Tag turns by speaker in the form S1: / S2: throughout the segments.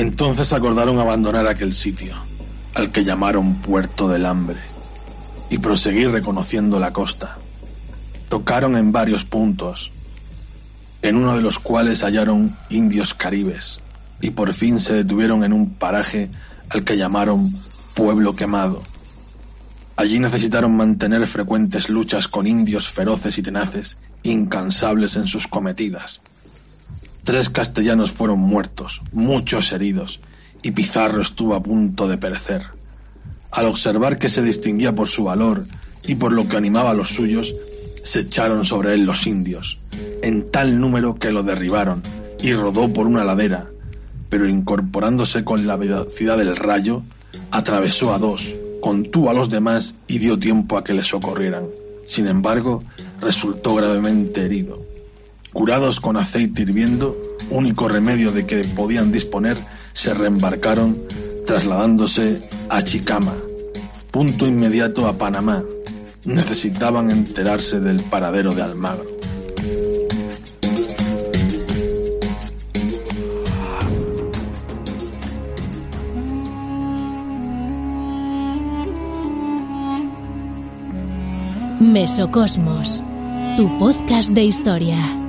S1: Entonces acordaron abandonar aquel sitio, al que llamaron Puerto del Hambre, y proseguir reconociendo la costa. Tocaron en varios puntos, en uno de los cuales hallaron indios caribes, y por fin se detuvieron en un paraje al que llamaron Pueblo Quemado. Allí necesitaron mantener frecuentes luchas con indios feroces y tenaces, incansables en sus cometidas. Tres castellanos fueron muertos, muchos heridos, y Pizarro estuvo a punto de perecer. Al observar que se distinguía por su valor y por lo que animaba a los suyos, se echaron sobre él los indios, en tal número que lo derribaron, y rodó por una ladera, pero incorporándose con la velocidad del rayo, atravesó a dos, contuvo a los demás y dio tiempo a que le socorrieran. Sin embargo, resultó gravemente herido. Curados con aceite hirviendo, único remedio de que podían disponer, se reembarcaron, trasladándose a Chicama, punto inmediato a Panamá. Necesitaban enterarse del paradero de Almagro.
S2: Mesocosmos, tu podcast de historia.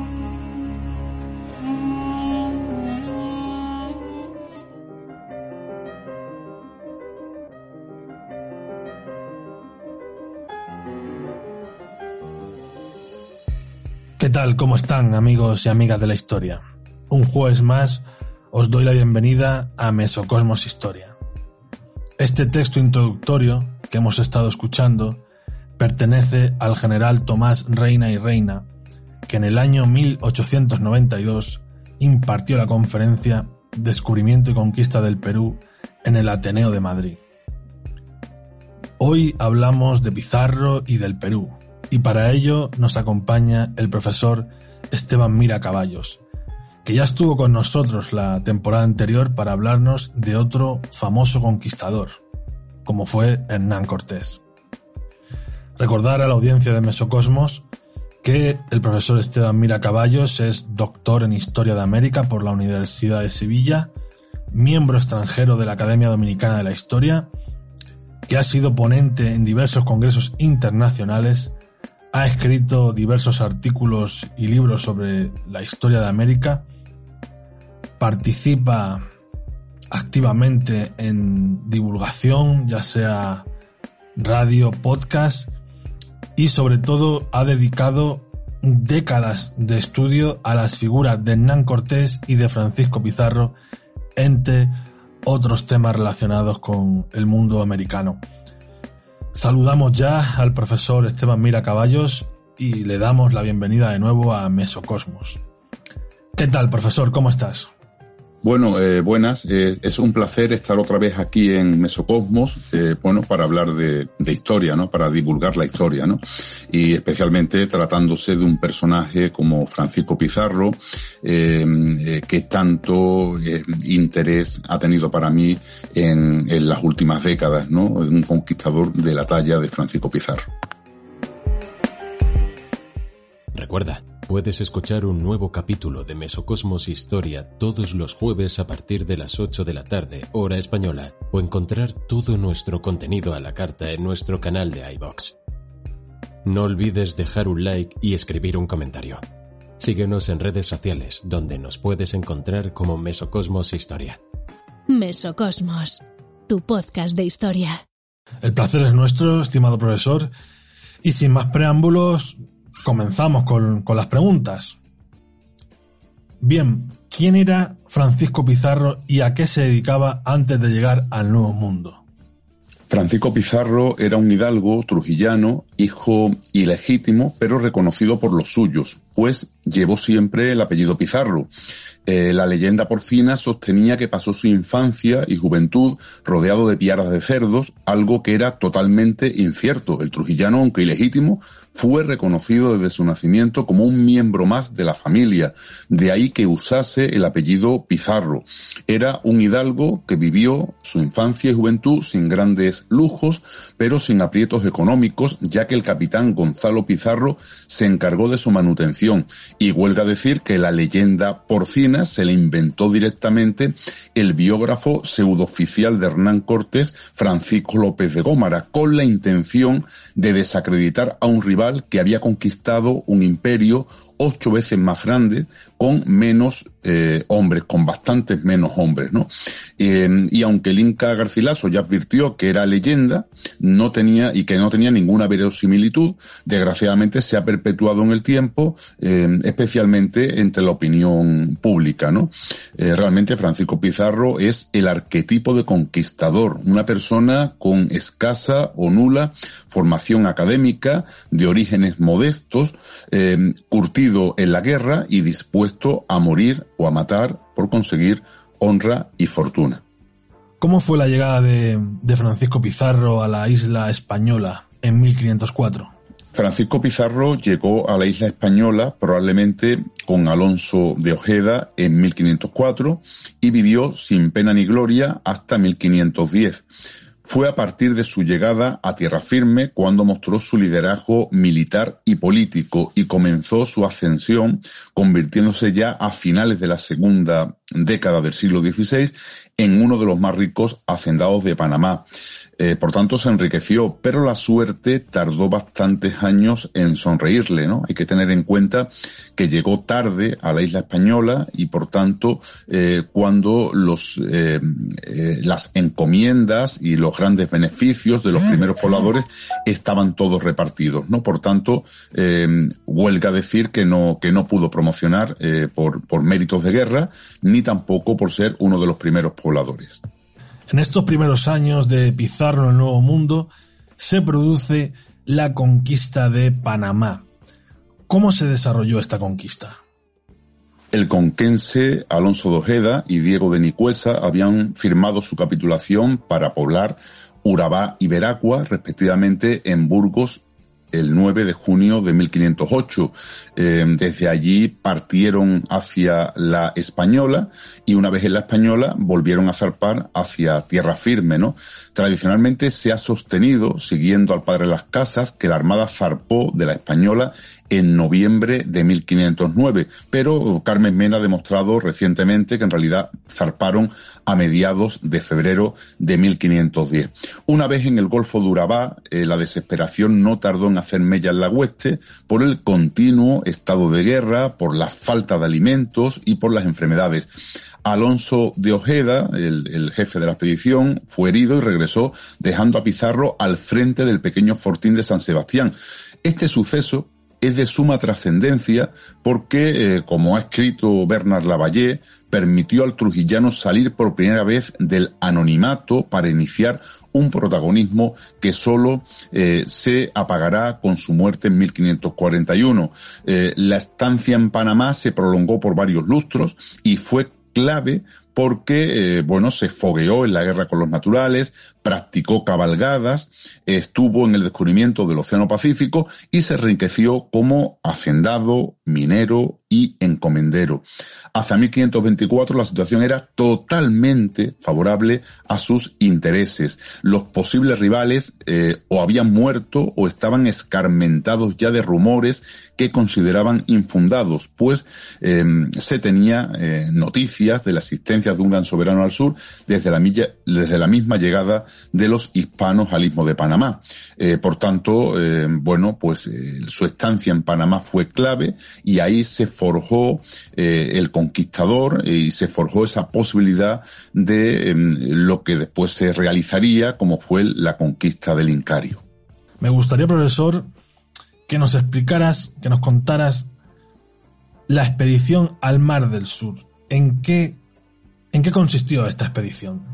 S1: Tal? ¿Cómo están amigos y amigas de la historia? Un jueves más os doy la bienvenida a Mesocosmos Historia. Este texto introductorio que hemos estado escuchando pertenece al general Tomás Reina y Reina, que en el año 1892 impartió la conferencia Descubrimiento y Conquista del Perú en el Ateneo de Madrid. Hoy hablamos de Pizarro y del Perú, y para ello nos acompaña el profesor Esteban Mira Caballos, que ya estuvo con nosotros la temporada anterior para hablarnos de otro famoso conquistador, como fue Hernán Cortés. Recordar a la audiencia de Mesocosmos que el profesor Esteban Mira Caballos es doctor en Historia de América por la Universidad de Sevilla, miembro extranjero de la Academia Dominicana de la Historia, que ha sido ponente en diversos congresos internacionales, ha escrito diversos artículos y libros sobre la historia de América, participa activamente en divulgación, ya sea radio, podcast, y sobre todo ha dedicado décadas de estudio a las figuras de Hernán Cortés y de Francisco Pizarro, entre otros temas relacionados con el mundo americano. Saludamos ya al profesor Esteban Mira Caballos y le damos la bienvenida de nuevo a Mesocosmos. ¿Qué tal, profesor? ¿Cómo estás?
S3: Bueno, eh, buenas. Eh, es un placer estar otra vez aquí en Mesocosmos, eh, bueno, para hablar de, de, historia, ¿no? Para divulgar la historia, ¿no? Y especialmente tratándose de un personaje como Francisco Pizarro, que tanto interés ha tenido para mí en, en las últimas décadas, ¿no? Un conquistador de la talla de Francisco Pizarro.
S4: Recuerda, puedes escuchar un nuevo capítulo de Mesocosmos Historia todos los jueves a partir de las 8 de la tarde, hora española, o encontrar todo nuestro contenido a la carta en nuestro canal de iBox. No olvides dejar un like y escribir un comentario. Síguenos en redes sociales, donde nos puedes encontrar como Mesocosmos Historia.
S2: Mesocosmos, tu podcast de historia.
S1: El placer es nuestro, estimado profesor. Y sin más preámbulos, comenzamos con, con, las preguntas. Bien, ¿quién era Francisco Pizarro y a qué se dedicaba antes de llegar al Nuevo Mundo?
S3: Francisco Pizarro era un hidalgo trujillano, hijo ilegítimo, pero reconocido por los suyos, pues llevó siempre el apellido Pizarro. Eh, la leyenda porcina sostenía que pasó su infancia y juventud rodeado de piaras de cerdos, algo que era totalmente incierto. El trujillano, aunque ilegítimo, fue reconocido desde su nacimiento como un miembro más de la familia, de ahí que usase el apellido Pizarro. Era un hidalgo que vivió su infancia y juventud sin grandes lujos, pero sin aprietos económicos, ya que que el capitán Gonzalo Pizarro se encargó de su manutención. Y huelga decir que la leyenda porcina se le inventó directamente el biógrafo pseudooficial de Hernán Cortés, Francisco López de Gómara, con la intención de desacreditar a un rival que había conquistado un imperio ocho veces más grande con menos eh, hombres, con bastantes menos hombres, ¿no? Eh, y aunque el Garcilaso ya advirtió que era leyenda, no tenía y que no tenía ninguna verosimilitud, desgraciadamente se ha perpetuado en el tiempo, eh, especialmente entre la opinión pública, ¿no? realmente Francisco Pizarro es el arquetipo de conquistador, una persona con escasa o nula formación académica, de orígenes modestos, curtido en la guerra y dispuesto a morir o a matar por conseguir honra y fortuna.
S1: ¿Cómo fue la llegada de, Francisco Pizarro a la isla española en 1504?
S3: Francisco Pizarro llegó a la isla española probablemente con Alonso de Ojeda en 1504 y vivió sin pena ni gloria hasta 1510. Fue a partir de su llegada a tierra firme cuando mostró su liderazgo militar y político y comenzó su ascensión, convirtiéndose ya a finales de la segunda década del siglo XVI en uno de los más ricos hacendados de Panamá. Eh, por tanto, se enriqueció, pero la suerte tardó bastantes años en sonreírle, ¿no? Hay que tener en cuenta que llegó tarde a la isla española y, por tanto, eh, cuando los, eh, las encomiendas y los grandes beneficios de los primeros pobladores estaban todos repartidos, ¿no? Por tanto, huelga decir que no, pudo promocionar por méritos de guerra, ni tampoco por ser uno de los primeros pobladores.
S1: En estos primeros años de Pizarro en el Nuevo Mundo se produce la conquista de Panamá. ¿Cómo se desarrolló esta conquista?
S3: El conquense Alonso de Ojeda y Diego de Nicuesa habían firmado su capitulación para poblar Urabá y Veracua, respectivamente, en Burgos el 9 de junio de 1508. Eh, desde allí partieron hacia la Española y una vez en la Española volvieron a zarpar hacia tierra firme, ¿no? Tradicionalmente se ha sostenido, siguiendo al padre las casas, que la Armada zarpó de la Española en noviembre de 1509, pero Carmen Mena ha demostrado recientemente que en realidad zarparon a mediados de febrero de 1510. Una vez en el Golfo de Urabá, eh, la desesperación no tardó en hacer mella en la hueste por el continuo estado de guerra, por la falta de alimentos y por las enfermedades. Alonso de Ojeda, el, el, jefe de la expedición, fue herido y regresó dejando a Pizarro al frente del pequeño fortín de San Sebastián. Este suceso es de suma trascendencia porque, eh, como ha escrito Bernard Lavalle, permitió al trujillano salir por primera vez del anonimato para iniciar un protagonismo que solo eh, se apagará con su muerte en 1541. Eh, la estancia en Panamá se prolongó por varios lustros y fue clave porque, bueno, se fogueó en la guerra con los naturales, practicó cabalgadas, estuvo en el descubrimiento del Océano Pacífico y se enriqueció como hacendado, minero y encomendero. Hacia 1524 la situación era totalmente favorable a sus intereses. Los posibles rivales eh, o habían muerto o estaban escarmentados ya de rumores que consideraban infundados, pues eh, se tenía noticias de la existencia de un gran soberano al sur desde la, desde la misma llegada de los hispanos al istmo de Panamá. Eh, por tanto, eh, bueno, pues eh, su estancia en Panamá fue clave y ahí se forjó el conquistador y se forjó esa posibilidad de em, lo que después se realizaría como fue la conquista del Incario.
S1: Me gustaría, profesor, que nos explicaras, que nos contaras la expedición al Mar del Sur. ¿En qué ¿En qué consistió esta expedición?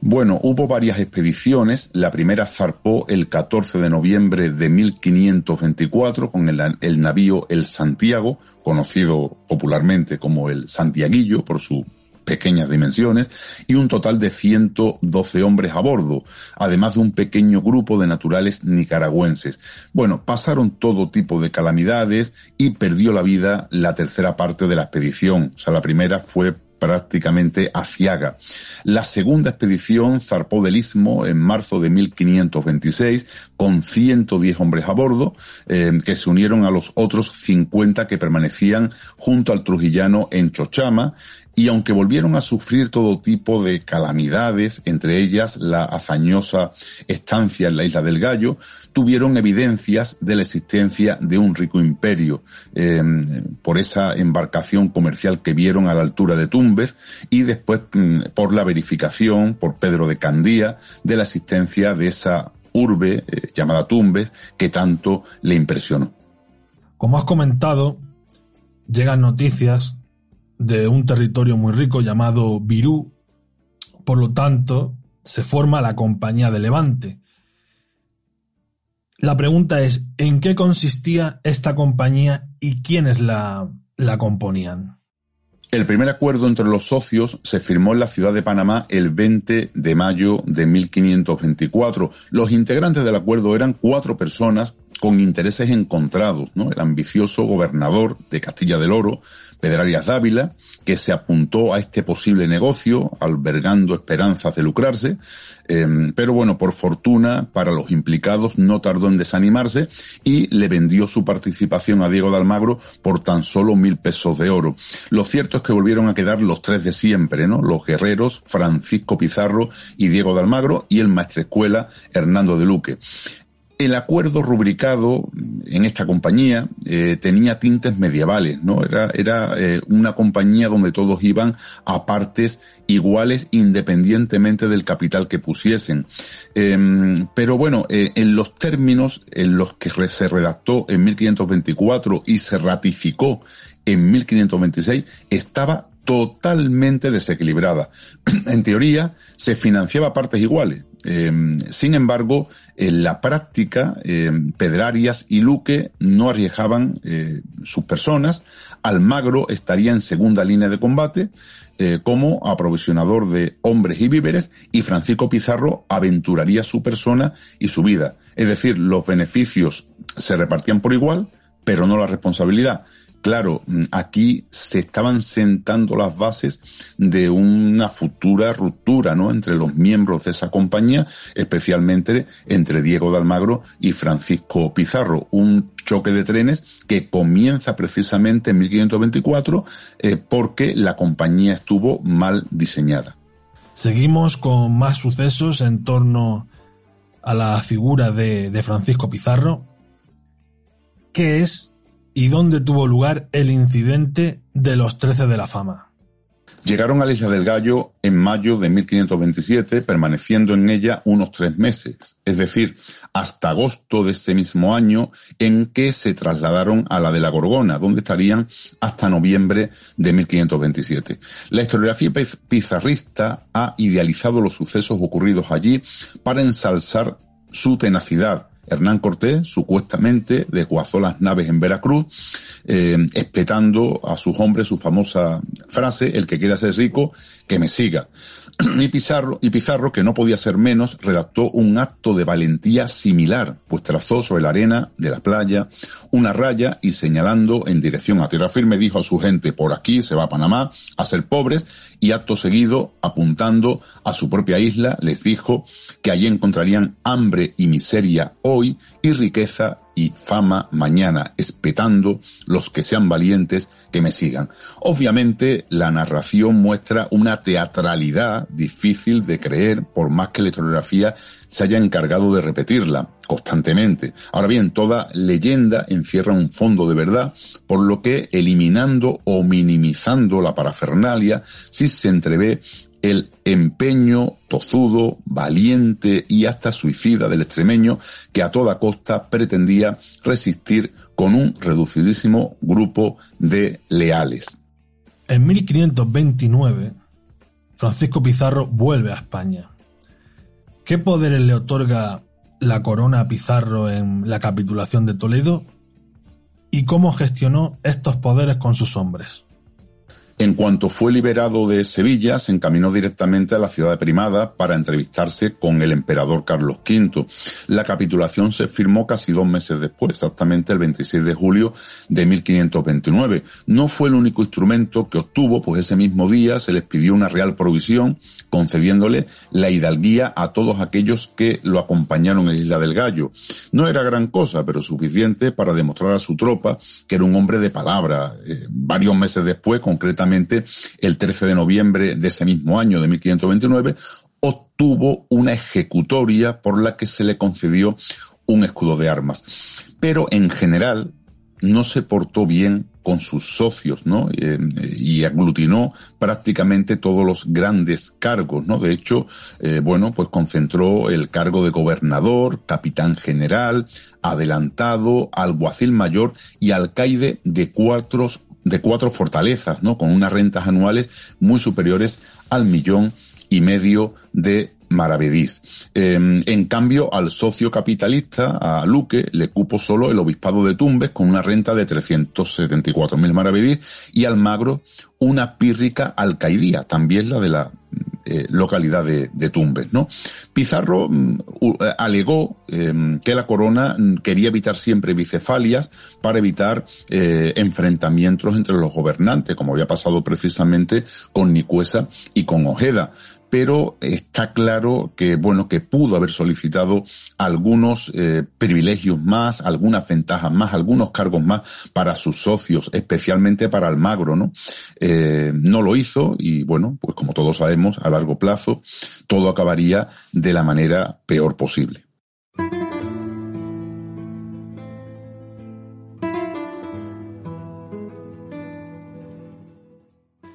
S3: Bueno, hubo varias expediciones. La primera zarpó el 14 de noviembre de 1524 con el, navío El Santiago, conocido popularmente como el Santiaguillo por sus pequeñas dimensiones, y un total de 112 hombres a bordo, además de un pequeño grupo de naturales nicaragüenses. Bueno, pasaron todo tipo de calamidades y perdió la vida la tercera parte de la expedición. O sea, la primera fue prácticamente aciaga. La segunda expedición zarpó del Istmo en marzo de 1526 con 110 hombres a bordo eh, que se unieron a los otros 50 que permanecían junto al trujillano en Chochama y aunque volvieron a sufrir todo tipo de calamidades, entre ellas la hazañosa estancia en la isla del Gallo, tuvieron evidencias de la existencia de un rico imperio eh, por esa embarcación comercial que vieron a la altura de Tumbes y después mm, por la verificación por Pedro de Candía de la existencia de esa urbe eh, llamada Tumbes que tanto le impresionó.
S1: Como has comentado, llegan noticias de un territorio muy rico llamado Virú. Por lo tanto, se forma la Compañía de Levante. La pregunta es, ¿en qué consistía esta compañía y quiénes la, la componían?
S3: El primer acuerdo entre los socios se firmó en la ciudad de Panamá el 20 de mayo de 1524. Los integrantes del acuerdo eran cuatro personas con intereses encontrados, ¿no? El ambicioso gobernador de Castilla del Oro, Pedrarias Dávila, que se apuntó a este posible negocio, albergando esperanzas de lucrarse, em, pero bueno, por fortuna para los implicados no tardó en desanimarse y le vendió su participación a Diego de Almagro por tan solo mil pesos de oro. Lo cierto es que volvieron a quedar los tres de siempre, ¿no? Los guerreros Francisco Pizarro y Diego de Almagro y el maestrescuela Hernando de Luque. El acuerdo rubricado en esta compañía eh, tenía tintes medievales, ¿no? Era, era eh, una compañía donde todos iban a partes iguales independientemente del capital que pusiesen. Em, pero bueno, eh, en los términos en los que se redactó en 1524 y se ratificó en 1526, estaba totalmente desequilibrada. en teoría, se financiaba partes iguales. Em, sin embargo, en la práctica, em, Pedrarias y Luque no arriesgaban eh, sus personas. Almagro estaría en segunda línea de combate eh, como aprovisionador de hombres y víveres y Francisco Pizarro aventuraría su persona y su vida. Es decir, los beneficios se repartían por igual, pero no la responsabilidad. Claro, mm, aquí se estaban sentando las bases de una futura ruptura, ¿no? Entre los miembros de esa compañía, especialmente entre Diego de Almagro y Francisco Pizarro. Un choque de trenes que comienza precisamente en 1524 eh, porque la compañía estuvo mal diseñada.
S1: Seguimos con más sucesos en torno a la figura de, de Francisco Pizarro, que es y dónde tuvo lugar el incidente de los Trece de la Fama.
S3: Llegaron a la Isla del Gallo en mayo de 1527, permaneciendo en ella unos tres meses, es decir, hasta agosto de ese mismo año en que se trasladaron a la de la Gorgona, donde estarían hasta noviembre de 1527. La historiografía pizarrista ha idealizado los sucesos ocurridos allí para ensalzar su tenacidad, Hernán Cortés supuestamente desguazó las naves en Veracruz, eh, espetando a sus hombres su famosa frase, el que quiera ser rico, que me siga. y Pizarro, y Pizarro, que no podía ser menos, redactó un acto de valentía similar, pues trazó sobre la arena de la playa una raya y señalando en dirección a tierra firme dijo a su gente, por aquí se va a Panamá a ser pobres y acto seguido, apuntando a su propia isla, les dijo que allí encontrarían hambre y miseria hoy y riqueza y fama mañana, espetando los que sean valientes que me sigan. Obviamente la narración muestra una teatralidad difícil de creer, por más que la historiografía se haya encargado de repetirla constantemente. Ahora bien, toda leyenda encierra un fondo de verdad, por lo que eliminando o minimizando la parafernalia, sí se entrevé el empeño tozudo, valiente y hasta suicida del extremeño que a toda costa pretendía resistir con un reducidísimo grupo de leales.
S1: En 1529, Francisco Pizarro vuelve a España. ¿Qué poderes le otorga la corona a Pizarro en la capitulación de Toledo? ¿Y cómo gestionó estos poderes con sus hombres?
S3: En cuanto fue liberado de Sevilla, se encaminó directamente a la ciudad de Primada para entrevistarse con el emperador Carlos V. La capitulación se firmó casi dos meses después, exactamente el 26 de julio de 1529. No fue el único instrumento que obtuvo, pues ese mismo día se les pidió una real provisión, concediéndole la hidalguía a todos aquellos que lo acompañaron en Isla del Gallo. No era gran cosa, pero suficiente para demostrar a su tropa que era un hombre de palabra. Eh, varios meses después, concretamente, el 13 de noviembre de ese mismo año, de 1529, obtuvo una ejecutoria por la que se le concedió un escudo de armas. Pero en general no se portó bien con sus socios, ¿no? Eh, y aglutinó prácticamente todos los grandes cargos, ¿no? De hecho, eh, bueno, pues concentró el cargo de gobernador, capitán general, adelantado, alguacil mayor y alcaide de cuatro de cuatro fortalezas, ¿no? Con unas rentas anuales muy superiores al millón y medio de maravedís. Em, en cambio, al socio capitalista, a Luque, le cupo solo el obispado de Tumbes con una renta de 374.000 maravedís y al Magro una pírrica alcaidía, también la de la eh, localidad de, Tumbes, ¿no? Pizarro mm, eh, alegó em, que la corona mm, quería evitar siempre bicefalias para evitar eh, enfrentamientos entre los gobernantes, como había pasado precisamente con Nicuesa y con Ojeda pero está claro que, bueno, que pudo haber solicitado algunos eh, privilegios más, algunas ventajas más, algunos cargos más para sus socios, especialmente para Almagro, ¿no? Eh, no lo hizo y, bueno, pues como todos sabemos, a largo plazo todo acabaría de la manera peor posible.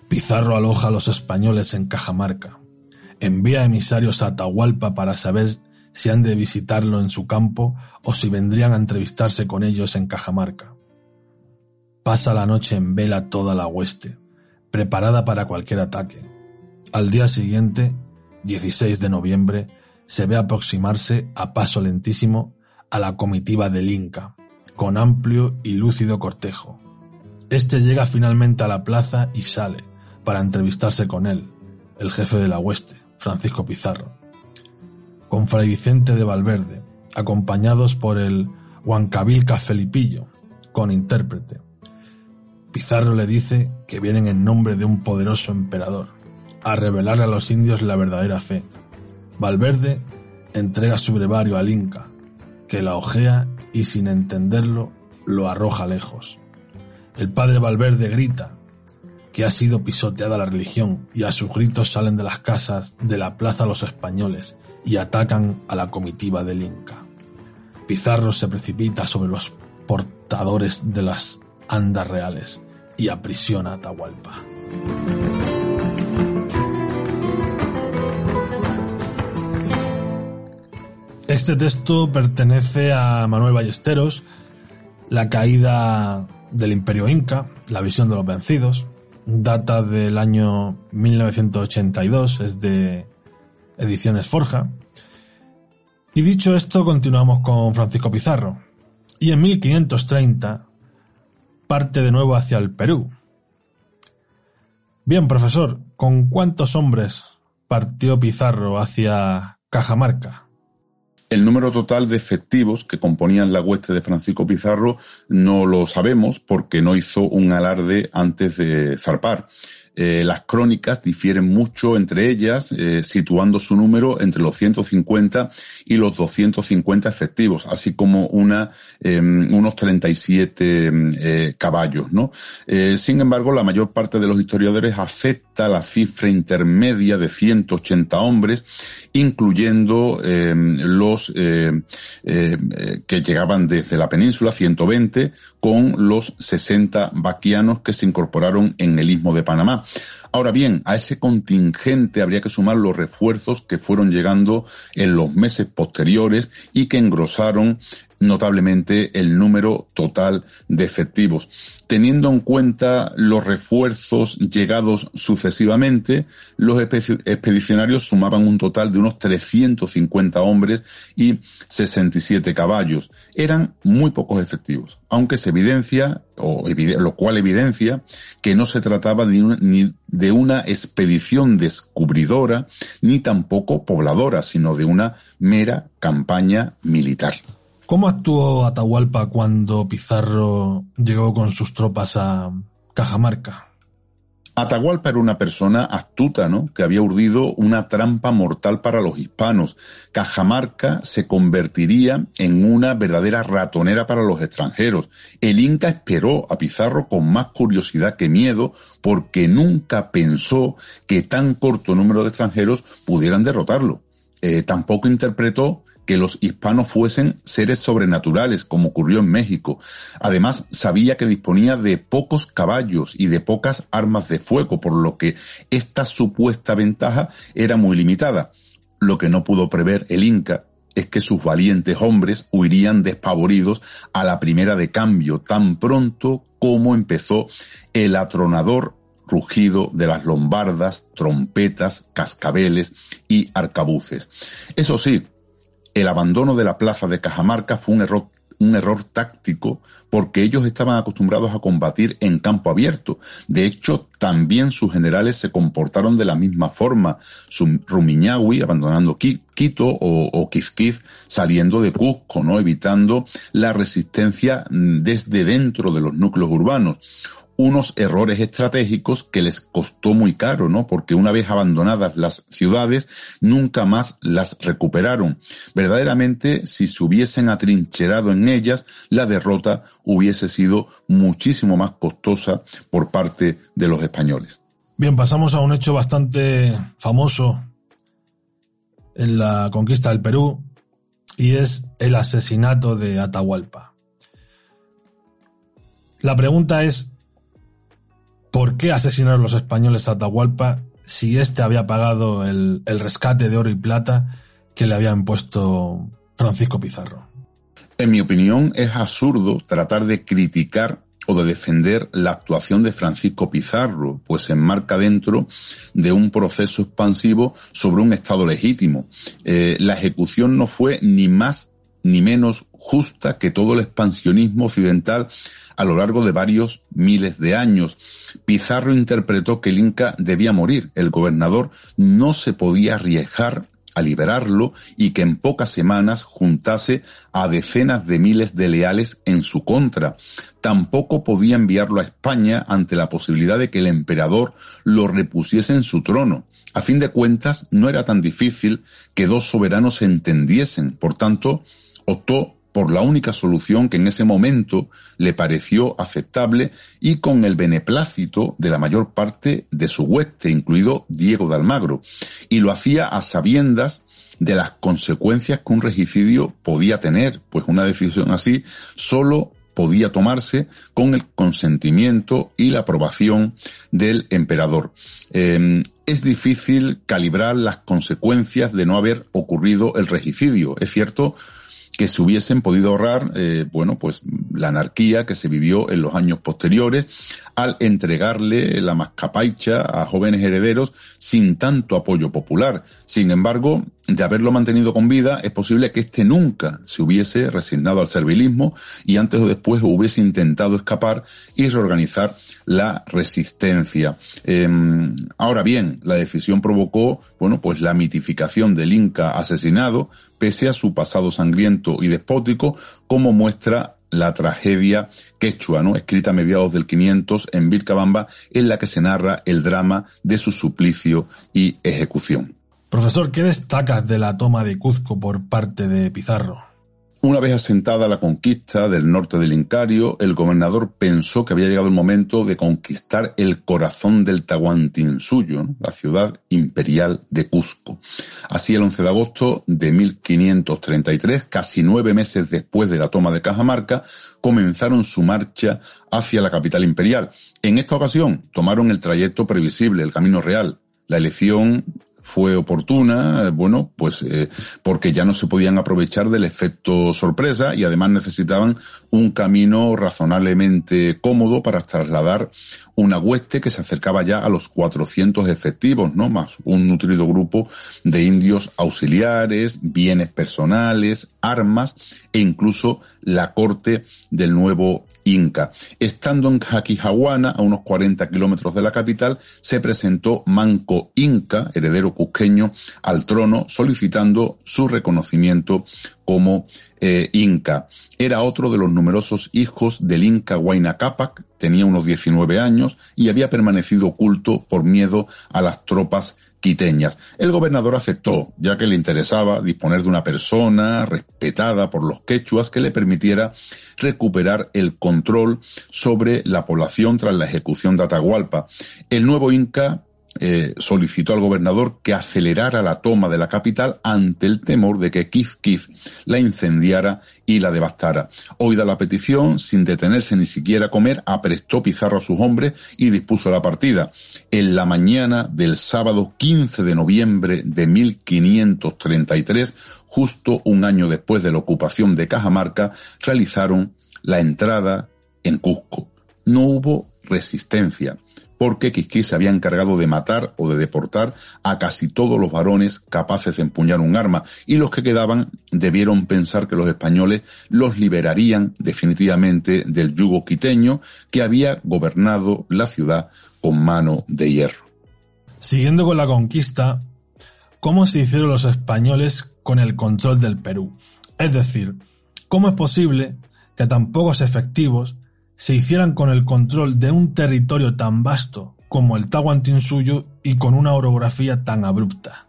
S1: Pizarro aloja a los españoles en Cajamarca envía emisarios a Atahualpa para saber si han de visitarlo en su campo o si vendrían a entrevistarse con ellos en Cajamarca. Pasa la noche en vela toda la hueste, preparada para cualquier ataque. Al día siguiente, 16 de noviembre, se ve aproximarse a paso lentísimo a la comitiva del Inca, con amplio y lúcido cortejo. Este llega finalmente a la plaza y sale para entrevistarse con él, el jefe de la hueste. Francisco Pizarro, con Fray Vicente de Valverde, acompañados por el Huancabilca Felipillo, con intérprete. Pizarro le dice que vienen en nombre de un poderoso emperador, a revelarle a los indios la verdadera fe. Valverde entrega su brevario al Inca, que la ojea y sin entenderlo lo arroja lejos. El padre Valverde grita que ha sido pisoteada la religión y a sus gritos salen de las casas de la plaza los españoles y atacan a la comitiva del Inca. Pizarro se precipita sobre los portadores de las andas reales y aprisiona a Atahualpa. Este texto pertenece a Manuel Ballesteros, La caída del imperio inca, la visión de los vencidos, data del año 1982, es de Ediciones Forja. Y dicho esto, continuamos con Francisco Pizarro. Y en 1530 parte de nuevo hacia el Perú. Bien, profesor, ¿con cuántos hombres partió Pizarro hacia Cajamarca?
S3: El número total de efectivos que componían la hueste de Francisco Pizarro no lo sabemos porque no hizo un alarde antes de zarpar. Eh, las crónicas difieren mucho entre ellas, eh, situando su número entre los 150 y los 250 efectivos, así como una, em, unos 37 em, eh, caballos. ¿no? sin embargo, la mayor parte de los historiadores acepta la cifra intermedia de 180 hombres, incluyendo em, los que llegaban desde la península, 120, con los 60 vaquianos que se incorporaron en el istmo de Panamá. Ahora bien, a ese contingente habría que sumar los refuerzos que fueron llegando en los meses posteriores y que engrosaron notablemente el número total de efectivos. Teniendo en cuenta los refuerzos llegados sucesivamente, los expedicionarios sumaban un total de unos 350 hombres y 67 caballos. Eran muy pocos efectivos, aunque se evidencia, o lo cual evidencia que no se trataba ni de una expedición descubridora, ni tampoco pobladora, sino de una mera campaña militar.
S1: ¿Cómo actuó Atahualpa cuando Pizarro llegó con sus tropas a Cajamarca?
S3: Atahualpa era una persona astuta, ¿no? Que había urdido una trampa mortal para los hispanos. Cajamarca se convertiría en una verdadera ratonera para los extranjeros. El Inca esperó a Pizarro con más curiosidad que miedo porque nunca pensó que tan corto número de extranjeros pudieran derrotarlo. Eh, tampoco interpretó que los hispanos fuesen seres sobrenaturales, como ocurrió en México. Además, sabía que disponía de pocos caballos y de pocas armas de fuego, por lo que esta supuesta ventaja era muy limitada. Lo que no pudo prever el Inca es que sus valientes hombres huirían despavoridos a la primera de cambio, tan pronto como empezó el atronador rugido de las lombardas, trompetas, cascabeles y arcabuces. Eso sí, el abandono de la plaza de Cajamarca fue un error, un error táctico porque ellos estaban acostumbrados a combatir en campo abierto. De hecho, también sus generales se comportaron de la misma forma. Rumiñahui abandonando Quito o, o saliendo de Cusco, ¿no? evitando la resistencia desde dentro de los núcleos urbanos unos errores estratégicos que les costó muy caro, ¿no? Porque una vez abandonadas las ciudades, nunca más las recuperaron. Verdaderamente, si se hubiesen atrincherado en ellas, la derrota hubiese sido muchísimo más costosa por parte de los españoles.
S1: Bien, pasamos a un hecho bastante famoso en la conquista del Perú y es el asesinato de Atahualpa. La pregunta es, ¿Por qué asesinaron los españoles a Atahualpa si éste había pagado el, rescate de oro y plata que le había impuesto Francisco Pizarro?
S3: En mi opinión, es absurdo tratar de criticar o de defender la actuación de Francisco Pizarro, pues se enmarca dentro de un proceso expansivo sobre un Estado legítimo. Eh, la ejecución no fue ni más ni menos justa que todo el expansionismo occidental a lo largo de varios miles de años. Pizarro interpretó que el Inca debía morir. El gobernador no se podía arriesgar a liberarlo y que en pocas semanas juntase a decenas de miles de leales en su contra. Tampoco podía enviarlo a España ante la posibilidad de que el emperador lo repusiese en su trono. A fin de cuentas, no era tan difícil que dos soberanos se entendiesen. Por tanto, optó por la única solución que en ese momento le pareció aceptable y con el beneplácito de la mayor parte de su hueste, incluido Diego de Almagro, y lo hacía a sabiendas de las consecuencias que un regicidio podía tener, pues una decisión así solo podía tomarse con el consentimiento y la aprobación del emperador. Em, es difícil calibrar las consecuencias de no haber ocurrido el regicidio. Es cierto que se hubiesen podido ahorrar, eh, bueno, pues la anarquía que se vivió en los años posteriores al entregarle la mascapaicha a jóvenes herederos sin tanto apoyo popular. Sin embargo, de haberlo mantenido con vida, es posible que éste nunca se hubiese resignado al servilismo y antes o después hubiese intentado escapar y reorganizar la resistencia. Em, ahora bien, la decisión provocó, bueno, pues la mitificación del Inca asesinado, pese a su pasado sangriento y despótico, como muestra la tragedia quechua, ¿no? escrita a mediados del 500 en Vilcabamba, en la que se narra el drama de su suplicio y ejecución.
S1: Profesor, ¿qué destacas de la toma de Cuzco por parte de Pizarro?
S3: Una vez asentada la conquista del norte del Incario, el gobernador pensó que había llegado el momento de conquistar el corazón del Tahuantinsuyo, la ciudad imperial de Cusco. Así, el 11 de agosto de 1533, casi nueve meses después de la toma de Cajamarca, comenzaron su marcha hacia la capital imperial. En esta ocasión, tomaron el trayecto previsible, el camino real. La elección fue oportuna, bueno, pues eh, porque ya no se podían aprovechar del efecto sorpresa y además necesitaban un camino razonablemente cómodo para trasladar una hueste que se acercaba ya a los 400 efectivos, ¿no? Más un nutrido grupo de indios auxiliares, bienes personales, armas e incluso la corte del nuevo Inca. Estando en Jaquijahuana, a unos 40 kilómetros de la capital, se presentó Manco Inca, heredero cusqueño, al trono solicitando su reconocimiento como eh, Inca. Era otro de los numerosos hijos del Inca Huayna Cápac, tenía unos 19 años y había permanecido oculto por miedo a las tropas quiteñas. El gobernador aceptó, ya que le interesaba disponer de una persona respetada por los quechuas que le permitiera recuperar el control sobre la población tras la ejecución de Atahualpa. El nuevo Inca eh, solicitó al gobernador que acelerara la toma de la capital ante el temor de que Kif la incendiara y la devastara. Oída la petición, sin detenerse ni siquiera a comer, aprestó Pizarro a sus hombres y dispuso la partida. En la mañana del sábado 15 de noviembre de 1533, justo un año después de la ocupación de Cajamarca, realizaron la entrada en Cusco. No hubo resistencia porque Quisquís se había encargado de matar o de deportar a casi todos los varones capaces de empuñar un arma, y los que quedaban debieron pensar que los españoles los liberarían definitivamente del yugo quiteño que había gobernado la ciudad con mano de hierro.
S1: Siguiendo con la conquista, ¿cómo se hicieron los españoles con el control del Perú? Es decir, ¿cómo es posible que tan pocos efectivos se hicieran con el control de un territorio tan vasto como el Tahuantinsuyo y con una orografía tan abrupta.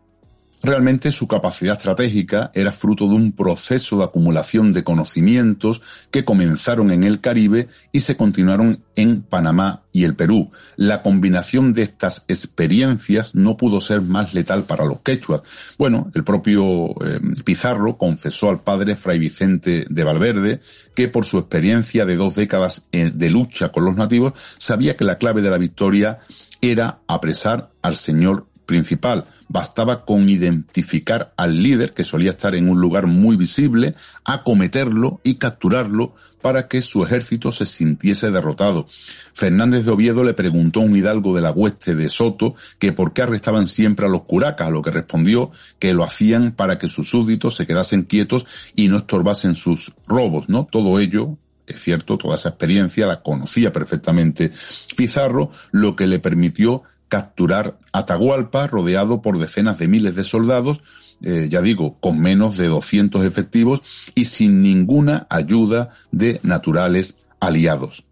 S3: Realmente su capacidad estratégica era fruto de un proceso de acumulación de conocimientos que comenzaron en el Caribe y se continuaron en Panamá y el Perú. La combinación de estas experiencias no pudo ser más letal para los quechuas. Bueno, el propio eh, Pizarro confesó al padre Fray Vicente de Valverde que por su experiencia de dos décadas eh, de lucha con los nativos sabía que la clave de la victoria era apresar al señor principal. Bastaba con identificar al líder, que solía estar en un lugar muy visible, acometerlo y capturarlo para que su ejército se sintiese derrotado. Fernández de Oviedo le preguntó a un hidalgo de la hueste de Soto que por qué arrestaban siempre a los curacas, a lo que respondió que lo hacían para que sus súbditos se quedasen quietos y no estorbasen sus robos, ¿no? Todo ello es cierto, toda esa experiencia la conocía perfectamente Pizarro, lo que le permitió capturar Atahualpa rodeado por decenas de miles de soldados, eh, ya digo, con menos de 200 efectivos y sin ninguna ayuda de naturales aliados.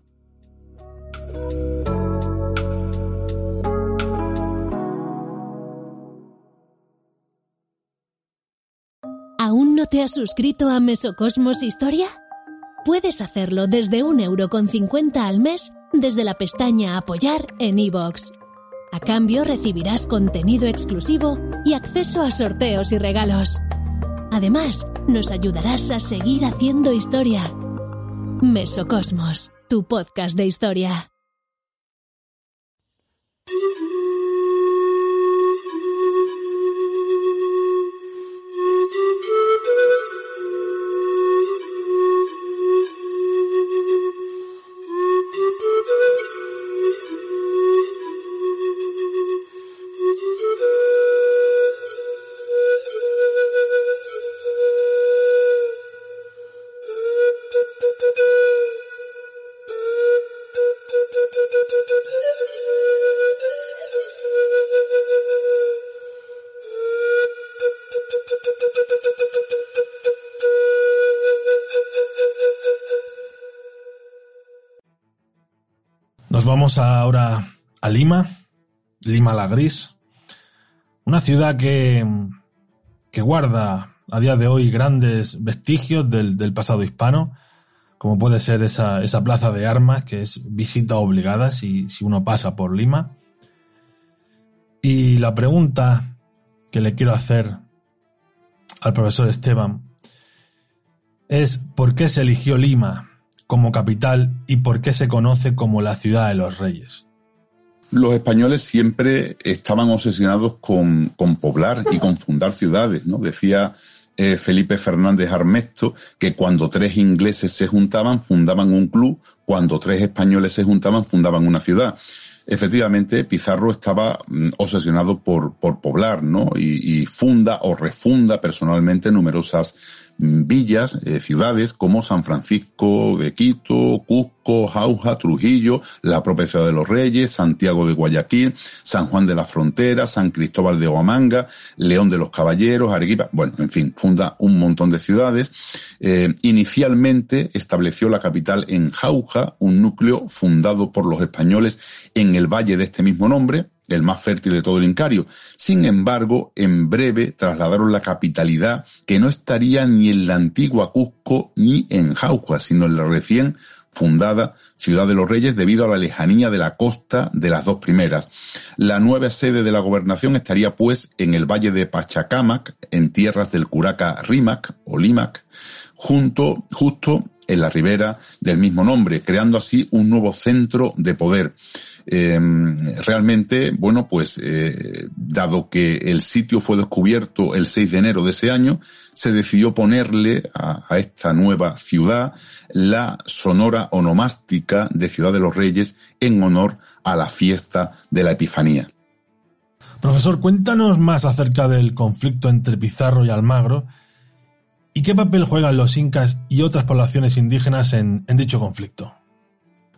S2: ¿Aún no te has suscrito a Mesocosmos Historia? Puedes hacerlo desde un euro con al mes desde la pestaña Apoyar en iVoox. A cambio recibirás contenido exclusivo y acceso a sorteos y regalos. Además, nos ayudarás a seguir haciendo historia. Mesocosmos, tu podcast de historia.
S1: Ahora a Lima, Lima la Gris, una ciudad que, que guarda a día de hoy grandes vestigios del, del pasado hispano, como puede ser esa, esa, plaza de armas, que es visita obligada si, si uno pasa por Lima. Y la pregunta que le quiero hacer al profesor Esteban es ¿por qué se eligió Lima como capital y por qué se conoce como la ciudad de los reyes?
S3: Los españoles siempre estaban obsesionados con, con poblar y con fundar ciudades, ¿no? Decía eh, Felipe Fernández Armesto que cuando tres ingleses se juntaban fundaban un club, cuando tres españoles se juntaban fundaban una ciudad efectivamente Pizarro estaba mm, obsesionado por, por poblar, ¿no? Y, y, funda o refunda personalmente numerosas villas, eh, ciudades como San Francisco de Quito, Cusco, Jauja, Trujillo, la propia ciudad de los Reyes, Santiago de Guayaquil, San Juan de la Frontera, San Cristóbal de Huamanga, León de los Caballeros, Arequipa, bueno, en fin, funda un montón de ciudades. Eh, inicialmente estableció la capital en Jauja, un núcleo fundado por los españoles en el valle de este mismo nombre, el más fértil de todo el Incario. Sin embargo, en breve trasladaron la capitalidad que no estaría ni en la antigua Cusco ni en Jauja, sino en la recién fundada Ciudad de los Reyes debido a la lejanía de la costa de las dos primeras. La nueva sede de la gobernación estaría pues en el valle de Pachacamac, en tierras del Curaca Rimac o Limac, junto, justo en la ribera del mismo nombre, creando así un nuevo centro de poder. Eh, realmente, bueno, pues eh, dado que el sitio fue descubierto el 6 de enero de ese año, se decidió ponerle a, a esta nueva ciudad la sonora onomástica de Ciudad de los Reyes en honor a la fiesta de la Epifanía.
S1: Profesor, cuéntanos más acerca del conflicto entre Pizarro y Almagro y qué papel juegan los incas y otras poblaciones indígenas en, dicho conflicto.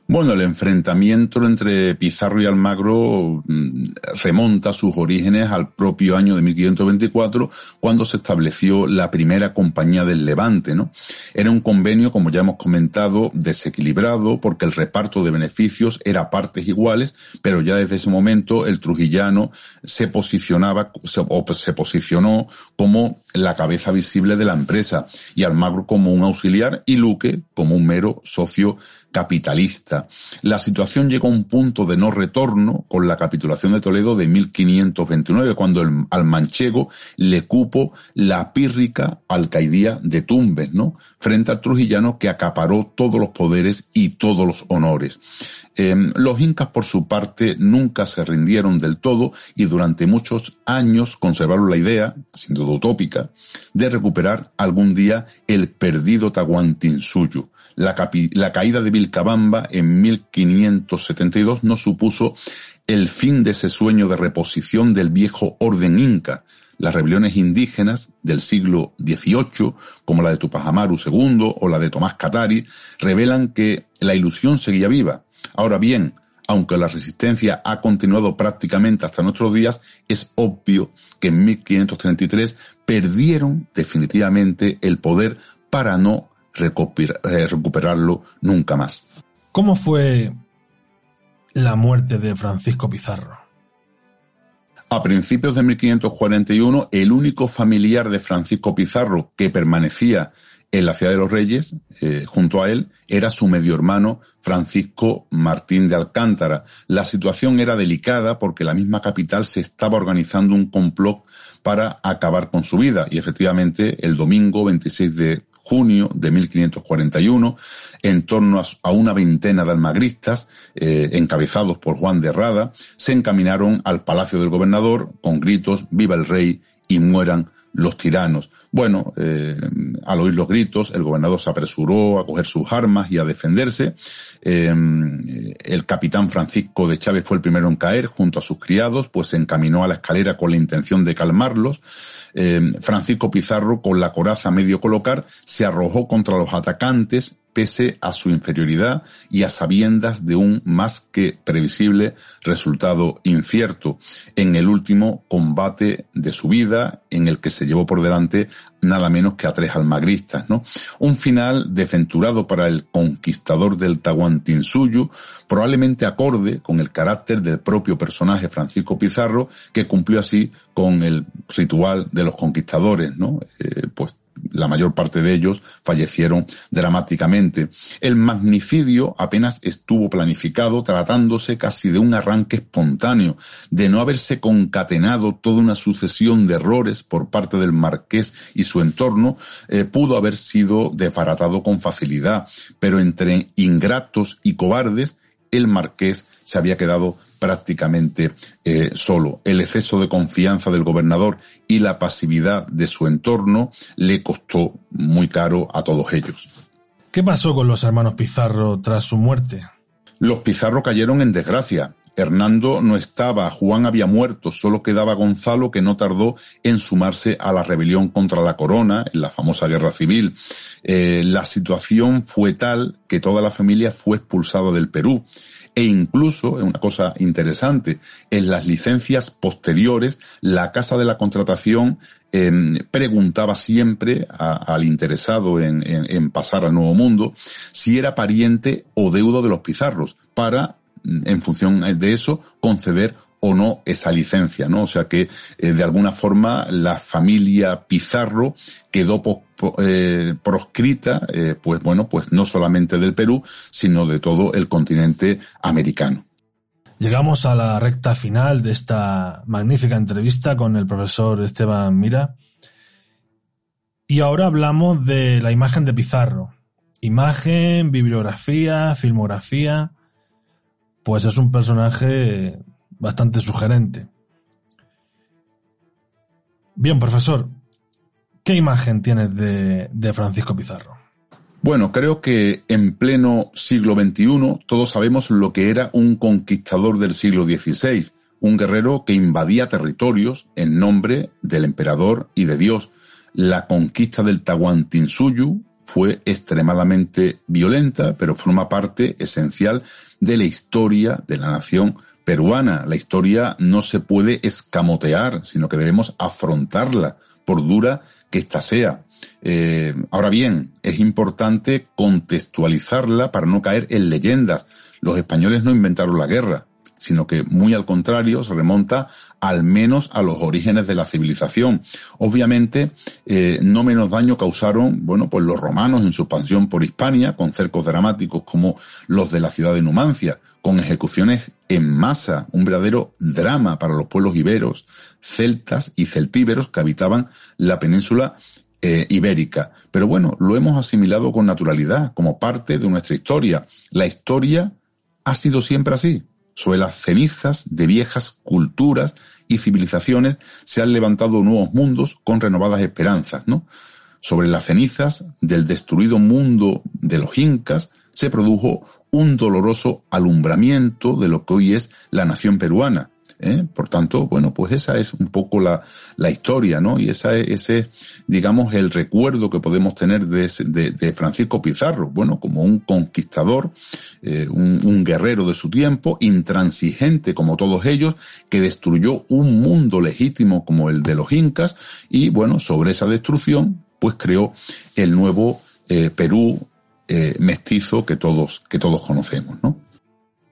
S3: Bueno, el enfrentamiento entre Pizarro y Almagro mm, remonta sus orígenes al propio año de 1524, cuando se estableció la primera compañía del Levante, ¿no? Era un convenio, como ya hemos comentado, desequilibrado, porque el reparto de beneficios era partes iguales, pero ya desde ese momento el trujillano se posicionaba, o se posicionó como la cabeza visible de la empresa, y Almagro como un auxiliar, y Luque como un mero socio capitalista. La situación llegó a un punto de no retorno con la capitulación de Toledo de 1529, cuando el, al manchego le cupo la pírrica alcaidía de Tumbes, ¿no? Frente al trujillano que acaparó todos los poderes y todos los honores. Eh, los incas, por su parte, nunca se rindieron del todo y durante muchos años conservaron la idea, sin duda utópica, de recuperar algún día el perdido Tahuantinsuyo. La, la caída de Vilcabamba en 1572 no supuso el fin de ese sueño de reposición del viejo orden inca. Las rebeliones indígenas del siglo XVIII, como la de Tupac Amaru II o la de Tomás Catari, revelan que la ilusión seguía viva. Ahora bien, aunque la resistencia ha continuado prácticamente hasta nuestros días, es obvio que en 1533 perdieron definitivamente el poder para no eh, recuperarlo nunca más.
S1: ¿Cómo fue la muerte de Francisco Pizarro?
S3: A principios de 1541, el único familiar de Francisco Pizarro que permanecía en la Ciudad de los Reyes, eh, junto a él, era su medio hermano Francisco Martín de Alcántara. La situación era delicada porque la misma capital se estaba organizando un complot para acabar con su vida y efectivamente el domingo 26 de junio de 1541, en torno a una veintena de almagristas, eh, encabezados por Juan de Rada, se encaminaron al palacio del gobernador con gritos Viva el rey y mueran los tiranos. Bueno, eh, al oír los gritos, el gobernador se apresuró a coger sus armas y a defenderse. Eh, el capitán Francisco de Chávez fue el primero en caer junto a sus criados, pues se encaminó a la escalera con la intención de calmarlos. Eh, Francisco Pizarro, con la coraza medio colocar, se arrojó contra los atacantes pese a su inferioridad y a sabiendas de un más que previsible resultado incierto en el último combate de su vida en el que se llevó por delante nada menos que a tres almagristas, ¿no? Un final desventurado para el conquistador del Tahuantinsuyo, probablemente acorde con el carácter del propio personaje Francisco Pizarro, que cumplió así con el ritual de los conquistadores, ¿no? Eh, pues la mayor parte de ellos fallecieron dramáticamente. El magnicidio apenas estuvo planificado, tratándose casi de un arranque espontáneo, de no haberse concatenado toda una sucesión de errores por parte del marqués y su entorno, eh, pudo haber sido desbaratado con facilidad, pero entre ingratos y cobardes, el marqués se había quedado prácticamente eh, solo. El exceso de confianza del gobernador y la pasividad de su entorno le costó muy caro a todos ellos.
S1: ¿Qué pasó con los hermanos Pizarro tras su muerte?
S3: Los Pizarro cayeron en desgracia. Hernando no estaba, Juan había muerto, solo quedaba Gonzalo que no tardó en sumarse a la rebelión contra la corona en la famosa guerra civil. Eh, la situación fue tal que toda la familia fue expulsada del Perú e incluso, es una cosa interesante, en las licencias posteriores, la Casa de la Contratación em, preguntaba siempre al interesado en, en, pasar al Nuevo Mundo si era pariente o deudo de los Pizarros para, en función de eso, conceder o no esa licencia, ¿no? O sea que eh, de alguna forma la familia Pizarro quedó eh, proscrita, eh, pues bueno, pues no solamente del Perú, sino de todo el continente americano.
S1: Llegamos a la recta final de esta magnífica entrevista con el profesor Esteban Mira. Y ahora hablamos de la imagen de Pizarro. Imagen, bibliografía, filmografía. Pues es un personaje bastante sugerente. Bien, profesor, ¿qué imagen tienes de, de Francisco Pizarro?
S3: Bueno, creo que en pleno siglo XXI todos sabemos lo que era un conquistador del siglo XVI, un guerrero que invadía territorios en nombre del emperador y de Dios. La conquista del Tahuantinsuyu fue extremadamente violenta, pero forma parte esencial de la historia de la nación peruana. La historia no se puede escamotear, sino que debemos afrontarla, por dura que ésta sea. Eh, ahora bien, es importante contextualizarla para no caer en leyendas. Los españoles no inventaron la guerra, sino que muy al contrario se remonta al menos a los orígenes de la civilización. Obviamente, eh, no menos daño causaron, bueno, pues los romanos en su expansión por Hispania, con cercos dramáticos como los de la ciudad de Numancia, con ejecuciones en masa, un verdadero drama para los pueblos iberos, celtas y celtíberos que habitaban la península eh, ibérica. Pero bueno, lo hemos asimilado con naturalidad, como parte de nuestra historia. La historia ha sido siempre así. Sobre las cenizas de viejas culturas y civilizaciones se han levantado nuevos mundos con renovadas esperanzas, ¿no? Sobre las cenizas del destruido mundo de los incas se produjo un doloroso alumbramiento de lo que hoy es la nación peruana. ¿Eh? Por tanto, bueno, pues esa es un poco la, la historia, ¿no? Y esa es, ese, digamos, el recuerdo que podemos tener de, de, Francisco Pizarro, bueno, como un conquistador, eh, un, guerrero de su tiempo, intransigente como todos ellos, que destruyó un mundo legítimo como el de los incas y, bueno, sobre esa destrucción, pues creó el nuevo eh, Perú mestizo que todos, que todos conocemos, ¿no?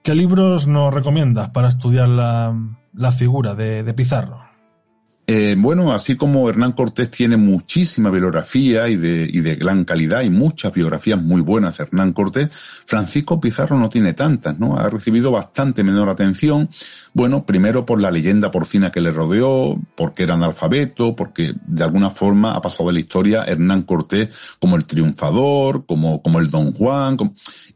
S1: ¿Qué libros nos recomiendas para estudiar la, la figura de, de Pizarro?
S3: Eh, bueno, así como Hernán Cortés tiene muchísima bibliografía y de, y de gran calidad y muchas biografías muy buenas de Hernán Cortés, Francisco Pizarro no tiene tantas, ¿no? Ha recibido bastante menor atención. Bueno, primero por la leyenda porcina que le rodeó, porque era analfabeto, porque de alguna forma ha pasado de la historia Hernán Cortés como el triunfador, como, como el Don Juan,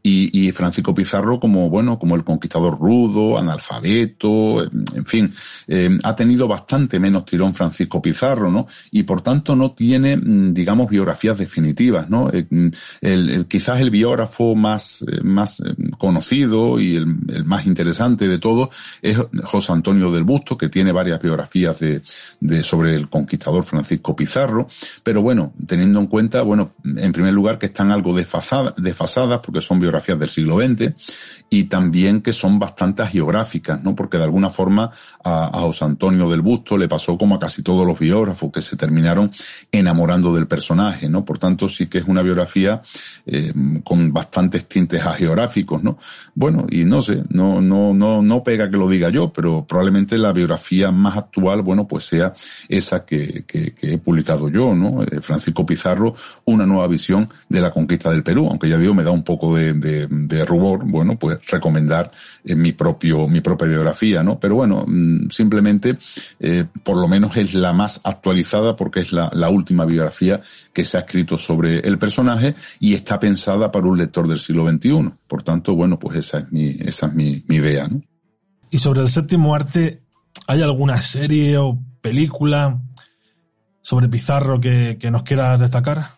S3: y, y Francisco Pizarro como, bueno, como el conquistador rudo, analfabeto, en fin, eh, ha tenido bastante menos Francisco Pizarro, ¿no? Y por tanto no tiene, mm, digamos, biografías definitivas, ¿no? Eh, mm, quizás el biógrafo más, eh, más conocido y el, más interesante de todos es José Antonio del Busto, que tiene varias biografías de, de sobre el conquistador Francisco Pizarro, pero bueno, teniendo en cuenta, bueno, en primer lugar que están algo desfasadas, desfasadas porque son biografías del siglo XX y también que son bastante geográficas, ¿no? Porque de alguna forma a, a José Antonio del Busto le pasó como a casi todos los biógrafos que se terminaron enamorando del personaje, ¿no? Por tanto, sí que es una biografía eh, con bastantes tintes geográficos, ¿no? Bueno, y no sé, no, no, no, no pega que lo diga yo, pero probablemente la biografía más actual, bueno, pues sea esa que, he publicado yo, ¿no? Eh, Francisco Pizarro, una nueva visión de la conquista del Perú, aunque ya digo, me da un poco de, rubor, bueno, pues recomendar eh, mi propio, mi propia biografía, ¿no? Pero bueno, mm, simplemente, por lo menos es la más actualizada porque es la, la última biografía que se ha escrito sobre el personaje y está pensada para un lector del siglo XXI. Por tanto, bueno, pues esa es mi, esa es mi, mi idea, ¿no?
S1: Y sobre el séptimo arte, ¿hay alguna serie o película sobre Pizarro que, que nos quieras destacar?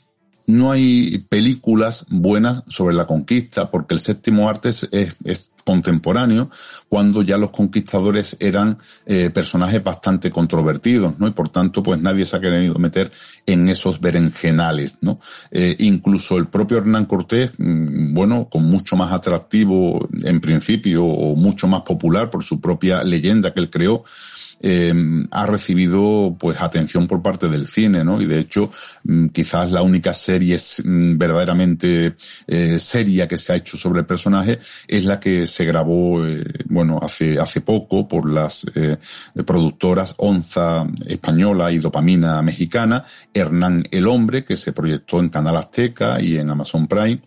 S3: No hay películas buenas sobre la conquista, porque el séptimo arte es, contemporáneo, cuando ya los conquistadores eran eh, personajes bastante controvertidos, ¿no? Y por tanto, pues nadie se ha querido meter en esos berenjenales, ¿no? Eh, incluso el propio Hernán Cortés, mm, bueno, con mucho más atractivo en principio, o mucho más popular por su propia leyenda que él creó, eh, ha recibido pues atención por parte del cine, ¿no? Y de hecho, mm, quizás la única serie mm, verdaderamente eh, seria que se ha hecho sobre el personaje es la que se grabó, eh, bueno, hace, hace poco por las eh, productoras Onza española y Dopamina mexicana, Hernán el Hombre, que se proyectó en Canal Azteca y en Amazon Prime,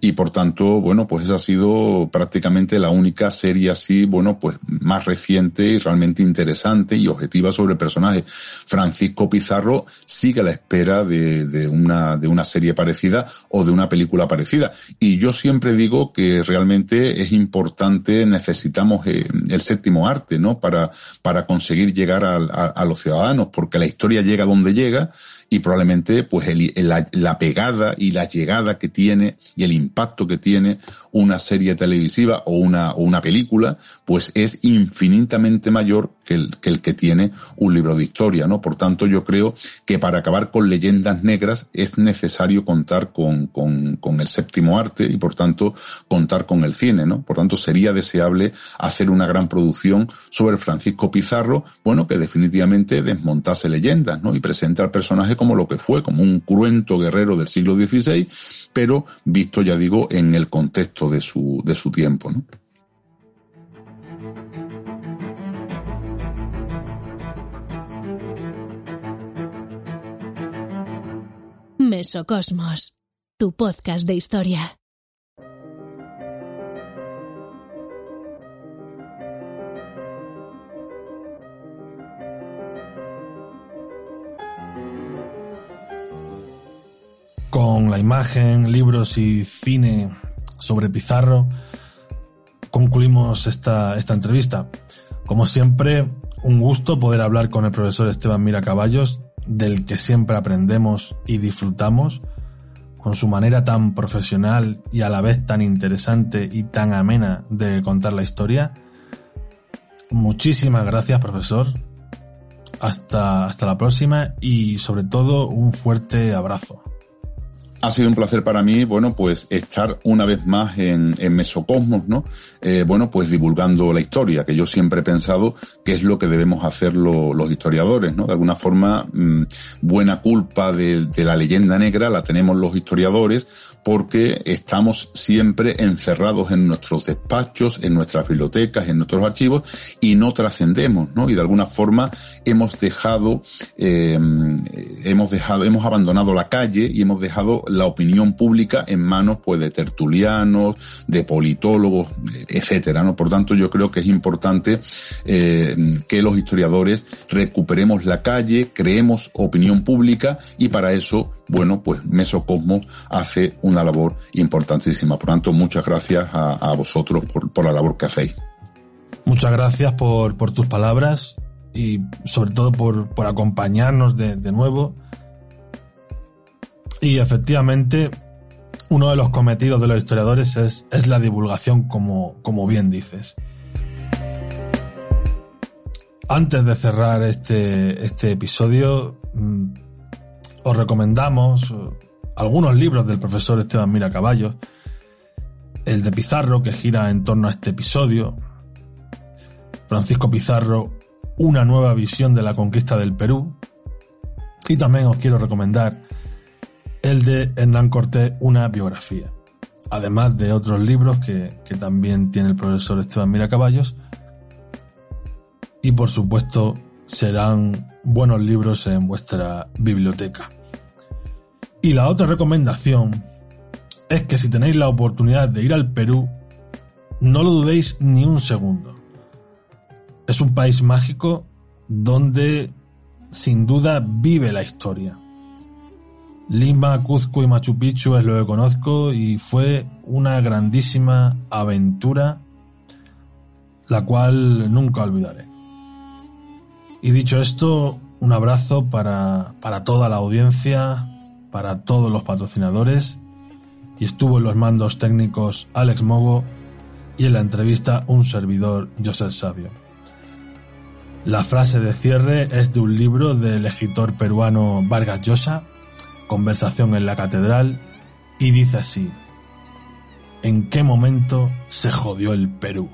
S3: y por tanto, bueno, pues esa ha sido prácticamente la única serie así, bueno, pues más reciente y realmente interesante y objetiva sobre el personaje. Francisco Pizarro sigue a la espera de, una, de una serie parecida o de una película parecida. Y yo siempre digo que realmente es importante, necesitamos eh, el séptimo arte, ¿no? Para, para conseguir llegar a, los ciudadanos, porque la historia llega donde llega y probablemente pues la, pegada y la llegada que tiene y el impacto que tiene una serie televisiva o una, o una película, pues es infinitamente mayor que el, que tiene un libro de historia, ¿no? Por tanto, yo creo que para acabar con leyendas negras es necesario contar con, con, con el séptimo arte y por tanto contar con el cine, ¿no? Por tanto, sería deseable hacer una gran producción sobre Francisco Pizarro, bueno, que definitivamente desmontase leyendas, ¿no? Y presente al personaje como lo que fue, como un cruento guerrero del siglo XVI, pero visto, ya digo, en el contexto de su, de su tiempo, ¿no?
S2: Mesocosmos, tu podcast de historia.
S1: Con la imagen, libros y cine sobre Pizarro, concluimos esta, esta entrevista. Como siempre, un gusto poder hablar con el profesor Esteban Mira Caballos, del que siempre aprendemos y disfrutamos, con su manera tan profesional y a la vez tan interesante y tan amena de contar la historia. Muchísimas gracias, profesor. Hasta, hasta la próxima y sobre todo un fuerte abrazo.
S3: Ha sido un placer para mí, bueno, pues estar una vez más en, en Mesocosmos, ¿no? Eh, bueno, pues divulgando la historia, que yo siempre he pensado que es lo que debemos hacer los historiadores, ¿no? De alguna forma, mm, buena culpa de, de, la leyenda negra la tenemos los historiadores porque estamos siempre encerrados en nuestros despachos, en nuestras bibliotecas, en nuestros archivos y no trascendemos, ¿no? Y de alguna forma hemos dejado, eh, hemos dejado, hemos abandonado la calle y hemos dejado la opinión pública en manos pues de tertulianos, de politólogos, etcétera, ¿no? Por tanto, yo creo que es importante eh, que los historiadores recuperemos la calle, creemos opinión pública y para eso, bueno, pues Mesocosmo hace una labor importantísima. Por tanto, muchas gracias a, vosotros por, la labor que hacéis.
S1: Muchas gracias por, por tus palabras y sobre todo por, por acompañarnos de nuevo. Y efectivamente, uno de los cometidos de los historiadores es, es la divulgación, como, como bien dices. Antes de cerrar este, este episodio, mm, os recomendamos algunos libros del profesor Esteban Mira Caballos, el de Pizarro, que gira en torno a este episodio, Francisco Pizarro, Una nueva visión de la conquista del Perú, y también os quiero recomendar el de Hernán Cortés, una biografía, además de otros libros que, que también tiene el profesor Esteban Mira Caballos, y por supuesto serán buenos libros en vuestra biblioteca. Y la otra recomendación es que si tenéis la oportunidad de ir al Perú, no lo dudéis ni un segundo. Es un país mágico donde sin duda vive la historia. Lima, Cuzco y Machu Picchu es lo que conozco y fue una grandísima aventura la cual nunca olvidaré. Y dicho esto, un abrazo para, para toda la audiencia, para todos los patrocinadores y estuvo en los mandos técnicos Alex Mogo y en la entrevista un servidor José Sabio. La frase de cierre es de un libro del escritor peruano Vargas Llosa, Conversación en la Catedral, y dice así, ¿En qué momento se jodió el Perú?